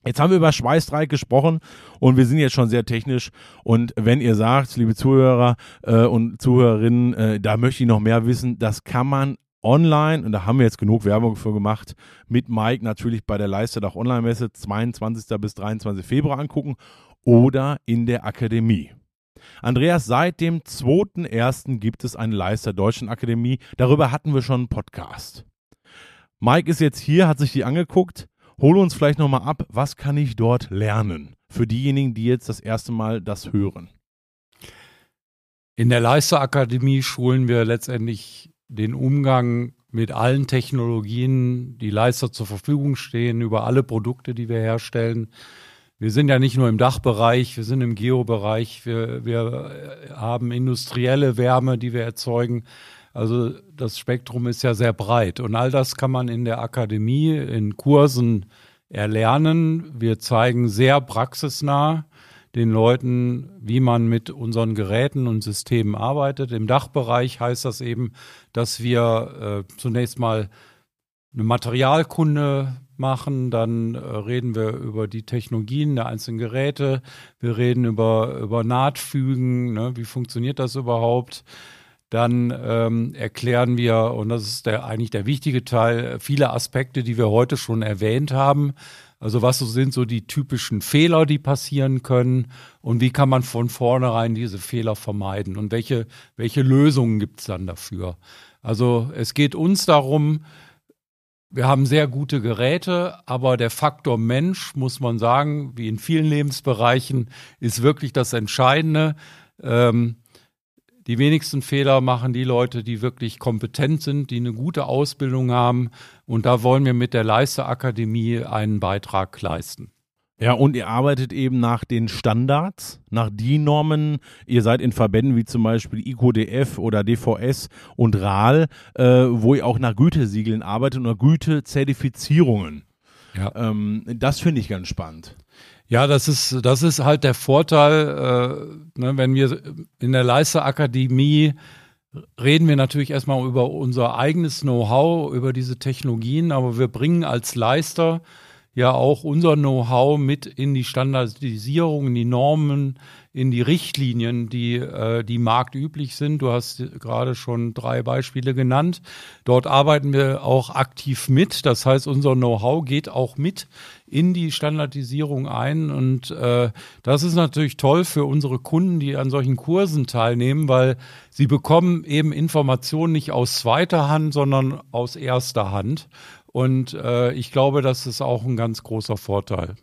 Jetzt haben wir über Schweißdreieck gesprochen und wir sind jetzt schon sehr technisch. Und wenn ihr sagt, liebe Zuhörer äh, und Zuhörerinnen, äh, da möchte ich noch mehr wissen, das kann man online, und da haben wir jetzt genug Werbung für gemacht, mit Mike natürlich bei der Leisterdach Online-Messe 22. bis 23. Februar angucken oder in der Akademie. Andreas, seit dem 2.1. gibt es eine Leister Deutschen Akademie. Darüber hatten wir schon einen Podcast. Mike ist jetzt hier, hat sich die angeguckt. Hol uns vielleicht nochmal ab, was kann ich dort lernen? Für diejenigen, die jetzt das erste Mal das hören. In der Leisterakademie schulen wir letztendlich den Umgang mit allen Technologien, die Leister zur Verfügung stehen, über alle Produkte, die wir herstellen. Wir sind ja nicht nur im Dachbereich, wir sind im Geobereich, wir, wir haben industrielle Wärme, die wir erzeugen. Also das Spektrum ist ja sehr breit und all das kann man in der Akademie in Kursen erlernen. Wir zeigen sehr praxisnah den Leuten, wie man mit unseren Geräten und Systemen arbeitet. Im Dachbereich heißt das eben, dass wir äh, zunächst mal eine Materialkunde machen, dann äh, reden wir über die Technologien der einzelnen Geräte, wir reden über, über Nahtfügen, ne? wie funktioniert das überhaupt? dann ähm, erklären wir, und das ist der, eigentlich der wichtige Teil, viele Aspekte, die wir heute schon erwähnt haben. Also was sind so die typischen Fehler, die passieren können und wie kann man von vornherein diese Fehler vermeiden und welche, welche Lösungen gibt es dann dafür. Also es geht uns darum, wir haben sehr gute Geräte, aber der Faktor Mensch, muss man sagen, wie in vielen Lebensbereichen, ist wirklich das Entscheidende. Ähm, die wenigsten Fehler machen die Leute, die wirklich kompetent sind, die eine gute Ausbildung haben. Und da wollen wir mit der Leisterakademie einen Beitrag leisten. Ja, und ihr arbeitet eben nach den Standards, nach DIN-Normen. Ihr seid in Verbänden wie zum Beispiel ICODF oder DVS und RAL, äh, wo ihr auch nach Gütesiegeln arbeitet und nach Gütezertifizierungen. Ja. Ähm, das finde ich ganz spannend. Ja, das ist, das ist halt der Vorteil, äh, ne, wenn wir in der Leisterakademie reden wir natürlich erstmal über unser eigenes Know-how, über diese Technologien, aber wir bringen als Leister ja auch unser Know-how mit in die Standardisierung, in die Normen, in die Richtlinien, die, äh, die marktüblich sind. Du hast gerade schon drei Beispiele genannt. Dort arbeiten wir auch aktiv mit. Das heißt, unser Know-how geht auch mit in die Standardisierung ein. Und äh, das ist natürlich toll für unsere Kunden, die an solchen Kursen teilnehmen, weil sie bekommen eben Informationen nicht aus zweiter Hand, sondern aus erster Hand. Und äh, ich glaube, das ist auch ein ganz großer Vorteil.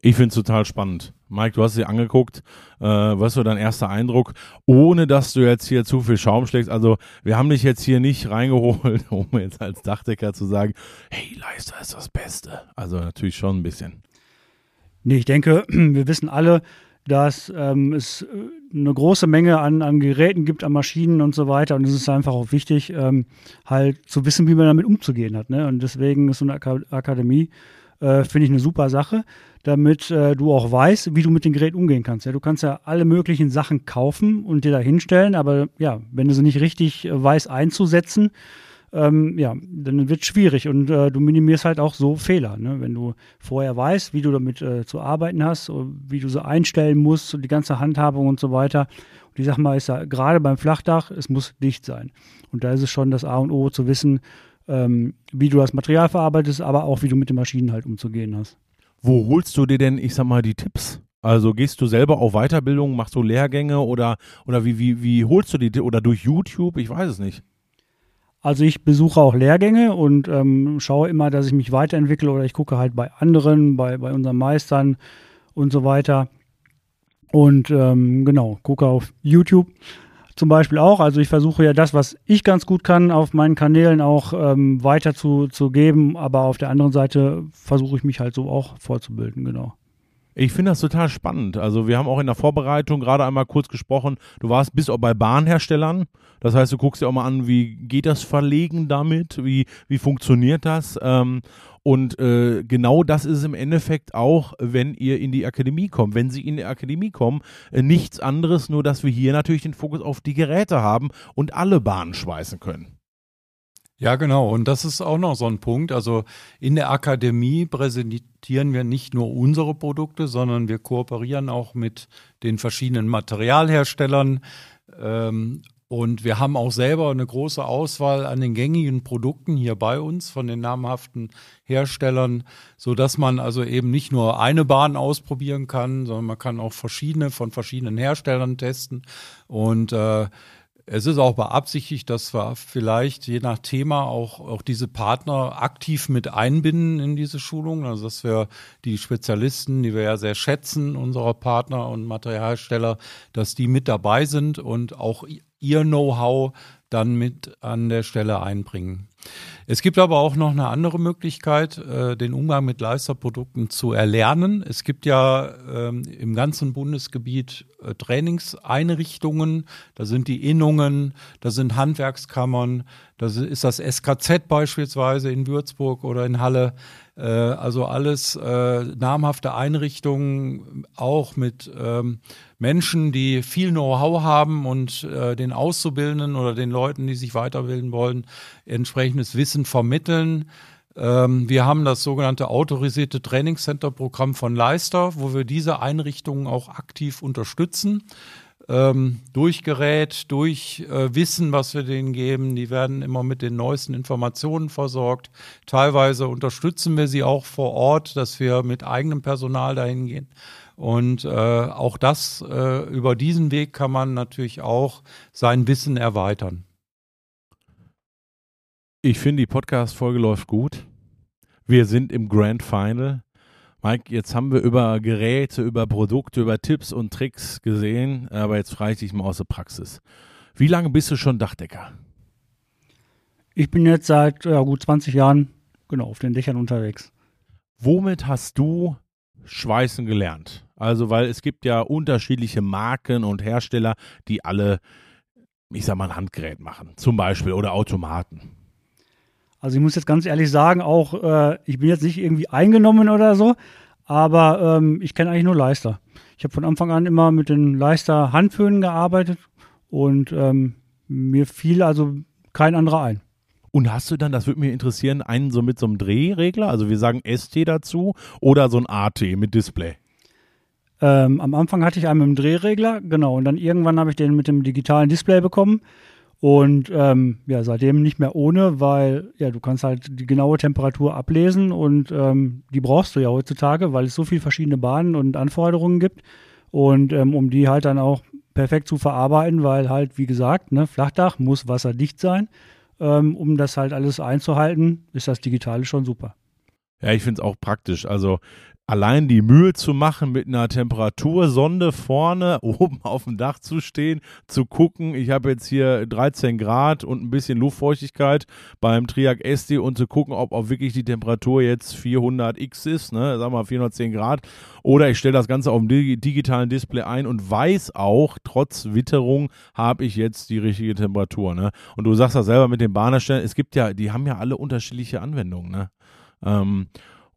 Ich finde es total spannend. Mike, du hast sie angeguckt. Äh, was war dein erster Eindruck? Ohne dass du jetzt hier zu viel Schaum schlägst. Also, wir haben dich jetzt hier nicht [LAUGHS] reingeholt, um jetzt als Dachdecker zu sagen, hey, Leister ist das Beste. Also, natürlich schon ein bisschen. Nee, ich denke, [CLEARS THROAT] wir wissen alle, dass ähm, es äh, eine große Menge an, an Geräten gibt, an Maschinen und so weiter. Und es ist einfach auch wichtig, ähm, halt zu wissen, wie man damit umzugehen hat. Ne? Und deswegen ist so eine Ak Akademie, äh, finde ich, eine super Sache, damit äh, du auch weißt, wie du mit den Geräten umgehen kannst. Ja? Du kannst ja alle möglichen Sachen kaufen und dir da hinstellen, aber ja, wenn du sie nicht richtig äh, weißt einzusetzen, ähm, ja, dann wird es schwierig und äh, du minimierst halt auch so Fehler. Ne? Wenn du vorher weißt, wie du damit äh, zu arbeiten hast, wie du sie einstellen musst und die ganze Handhabung und so weiter. Und ich sag mal, ist ja gerade beim Flachdach, es muss dicht sein. Und da ist es schon das A und O zu wissen, ähm, wie du das Material verarbeitest, aber auch wie du mit den Maschinen halt umzugehen hast. Wo holst du dir denn, ich sag mal, die Tipps? Also gehst du selber auf Weiterbildung, machst du Lehrgänge oder, oder wie, wie, wie holst du die oder durch YouTube? Ich weiß es nicht. Also ich besuche auch Lehrgänge und ähm, schaue immer, dass ich mich weiterentwickle oder ich gucke halt bei anderen, bei, bei unseren Meistern und so weiter. Und ähm, genau, gucke auf YouTube zum Beispiel auch. Also ich versuche ja das, was ich ganz gut kann, auf meinen Kanälen auch ähm, weiter. Aber auf der anderen Seite versuche ich mich halt so auch vorzubilden, genau. Ich finde das total spannend. Also wir haben auch in der Vorbereitung gerade einmal kurz gesprochen, du warst bis auch bei Bahnherstellern. Das heißt, du guckst dir auch mal an, wie geht das Verlegen damit? Wie, wie funktioniert das? Ähm, und äh, genau das ist im Endeffekt auch, wenn ihr in die Akademie kommt. Wenn sie in die Akademie kommen, äh, nichts anderes, nur dass wir hier natürlich den Fokus auf die Geräte haben und alle Bahnen schweißen können. Ja, genau. Und das ist auch noch so ein Punkt. Also in der Akademie präsentieren wir nicht nur unsere Produkte, sondern wir kooperieren auch mit den verschiedenen Materialherstellern. Ähm, und wir haben auch selber eine große Auswahl an den gängigen Produkten hier bei uns von den namhaften Herstellern, so dass man also eben nicht nur eine Bahn ausprobieren kann, sondern man kann auch verschiedene von verschiedenen Herstellern testen. Und äh, es ist auch beabsichtigt, dass wir vielleicht je nach Thema auch, auch diese Partner aktiv mit einbinden in diese Schulung. Also dass wir die Spezialisten, die wir ja sehr schätzen, unserer Partner und Materialsteller, dass die mit dabei sind und auch ihr Know-how dann mit an der Stelle einbringen. Es gibt aber auch noch eine andere Möglichkeit, äh, den Umgang mit Leisterprodukten zu erlernen. Es gibt ja ähm, im ganzen Bundesgebiet äh, Trainingseinrichtungen, da sind die Innungen, da sind Handwerkskammern, da ist das SKZ beispielsweise in Würzburg oder in Halle. Äh, also alles äh, namhafte Einrichtungen, auch mit ähm, Menschen, die viel Know-how haben und äh, den Auszubildenden oder den Leuten, die sich weiterbilden wollen, entsprechendes Wissen vermitteln. Ähm, wir haben das sogenannte autorisierte Trainingscenter-Programm von Leister, wo wir diese Einrichtungen auch aktiv unterstützen ähm, durch Gerät, durch äh, Wissen, was wir denen geben. Die werden immer mit den neuesten Informationen versorgt. Teilweise unterstützen wir sie auch vor Ort, dass wir mit eigenem Personal dahin gehen. Und äh, auch das, äh, über diesen Weg kann man natürlich auch sein Wissen erweitern. Ich finde, die Podcast-Folge läuft gut. Wir sind im Grand Final. Mike, jetzt haben wir über Geräte, über Produkte, über Tipps und Tricks gesehen, aber jetzt frage ich dich mal aus der Praxis. Wie lange bist du schon Dachdecker? Ich bin jetzt seit ja, gut 20 Jahren genau auf den Dächern unterwegs. Womit hast du Schweißen gelernt? Also, weil es gibt ja unterschiedliche Marken und Hersteller, die alle, ich sag mal, ein Handgerät machen, zum Beispiel oder Automaten. Also ich muss jetzt ganz ehrlich sagen, auch äh, ich bin jetzt nicht irgendwie eingenommen oder so, aber ähm, ich kenne eigentlich nur Leister. Ich habe von Anfang an immer mit den Leister Handföhnen gearbeitet und ähm, mir fiel also kein anderer ein. Und hast du dann, das würde mich interessieren, einen so mit so einem Drehregler, also wir sagen ST dazu, oder so ein AT mit Display? Ähm, am Anfang hatte ich einen mit dem Drehregler, genau, und dann irgendwann habe ich den mit dem digitalen Display bekommen. Und ähm, ja, seitdem nicht mehr ohne, weil ja, du kannst halt die genaue Temperatur ablesen und ähm, die brauchst du ja heutzutage, weil es so viele verschiedene Bahnen und Anforderungen gibt. Und ähm, um die halt dann auch perfekt zu verarbeiten, weil halt, wie gesagt, ne, Flachdach muss wasserdicht sein. Ähm, um das halt alles einzuhalten, ist das Digitale schon super. Ja, ich finde es auch praktisch. Also allein die Mühe zu machen, mit einer Temperatursonde vorne [LAUGHS] oben auf dem Dach zu stehen, zu gucken, ich habe jetzt hier 13 Grad und ein bisschen Luftfeuchtigkeit beim Triac SD und zu gucken, ob auch wirklich die Temperatur jetzt 400 X ist, ne, sagen wir mal 410 Grad, oder ich stelle das Ganze auf dem digitalen Display ein und weiß auch, trotz Witterung habe ich jetzt die richtige Temperatur, ne. Und du sagst das selber mit den Bahnerstellen, es gibt ja, die haben ja alle unterschiedliche Anwendungen, ne. Ähm,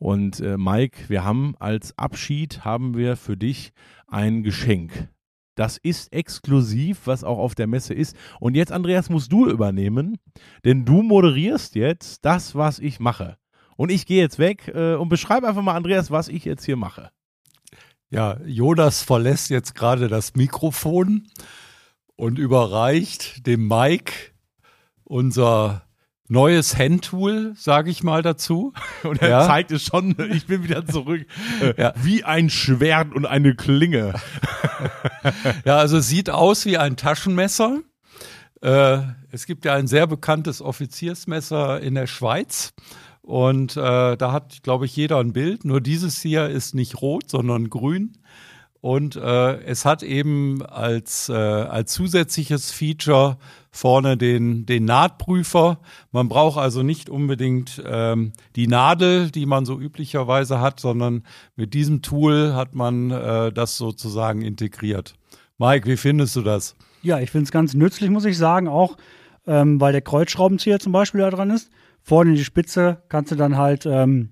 und äh, Mike, wir haben als Abschied haben wir für dich ein Geschenk. Das ist exklusiv, was auch auf der Messe ist. Und jetzt, Andreas, musst du übernehmen, denn du moderierst jetzt das, was ich mache. Und ich gehe jetzt weg äh, und beschreibe einfach mal, Andreas, was ich jetzt hier mache. Ja, Jonas verlässt jetzt gerade das Mikrofon und überreicht dem Mike unser neues Handtool, sage ich mal dazu. [LAUGHS] Und er ja. zeigt es schon, ich bin wieder zurück, [LAUGHS] ja. wie ein Schwert und eine Klinge. [LAUGHS] ja, also sieht aus wie ein Taschenmesser. Äh, es gibt ja ein sehr bekanntes Offiziersmesser in der Schweiz. Und äh, da hat, glaube ich, jeder ein Bild. Nur dieses hier ist nicht rot, sondern grün. Und äh, es hat eben als, äh, als zusätzliches Feature vorne den, den Nahtprüfer. Man braucht also nicht unbedingt ähm, die Nadel, die man so üblicherweise hat, sondern mit diesem Tool hat man äh, das sozusagen integriert. Mike, wie findest du das? Ja, ich finde es ganz nützlich, muss ich sagen, auch ähm, weil der Kreuzschraubenzieher zum Beispiel da dran ist. Vorne in die Spitze kannst du dann halt ähm,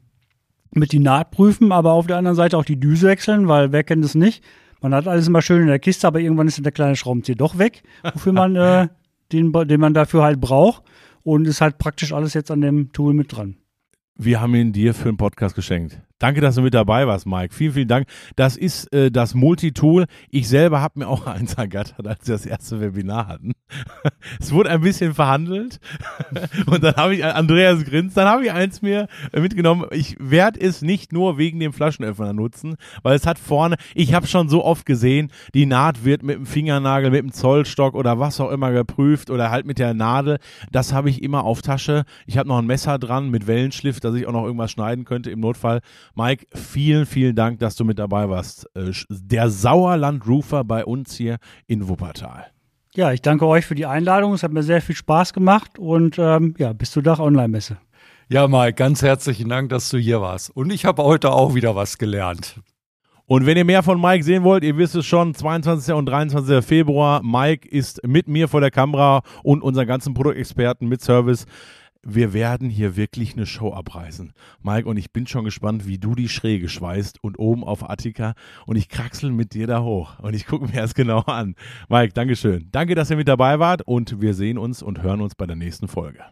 mit die Naht prüfen, aber auf der anderen Seite auch die Düse wechseln, weil wer kennt es nicht? Man hat alles immer schön in der Kiste, aber irgendwann ist der kleine Schraubenzieher doch weg, wofür man [LAUGHS] äh, den, den man dafür halt braucht. Und ist halt praktisch alles jetzt an dem Tool mit dran. Wir haben ihn dir für den Podcast geschenkt. Danke, dass du mit dabei warst, Mike. Vielen, vielen Dank. Das ist äh, das Multitool. Ich selber habe mir auch [LAUGHS] eins ergattert, als wir das erste Webinar hatten. [LAUGHS] es wurde ein bisschen verhandelt [LAUGHS] und dann habe ich, Andreas grinst, dann habe ich eins mir mitgenommen. Ich werde es nicht nur wegen dem Flaschenöffner nutzen, weil es hat vorne, ich habe schon so oft gesehen, die Naht wird mit dem Fingernagel, mit dem Zollstock oder was auch immer geprüft oder halt mit der Nadel. Das habe ich immer auf Tasche. Ich habe noch ein Messer dran mit Wellenschliff, dass ich auch noch irgendwas schneiden könnte im Notfall. Mike, vielen, vielen Dank, dass du mit dabei warst. Äh, der Sauerland-Roofer bei uns hier in Wuppertal. Ja, ich danke euch für die Einladung. Es hat mir sehr viel Spaß gemacht und ähm, ja, bis zur Dach-Online-Messe. Ja, Mike, ganz herzlichen Dank, dass du hier warst. Und ich habe heute auch wieder was gelernt. Und wenn ihr mehr von Mike sehen wollt, ihr wisst es schon, 22. und 23. Februar, Mike ist mit mir vor der Kamera und unseren ganzen Produktexperten mit Service wir werden hier wirklich eine Show abreißen. Mike, und ich bin schon gespannt, wie du die Schräge schweißt und oben auf Attika und ich kraxel mit dir da hoch und ich gucke mir das genau an. Mike, Dankeschön. Danke, dass ihr mit dabei wart und wir sehen uns und hören uns bei der nächsten Folge.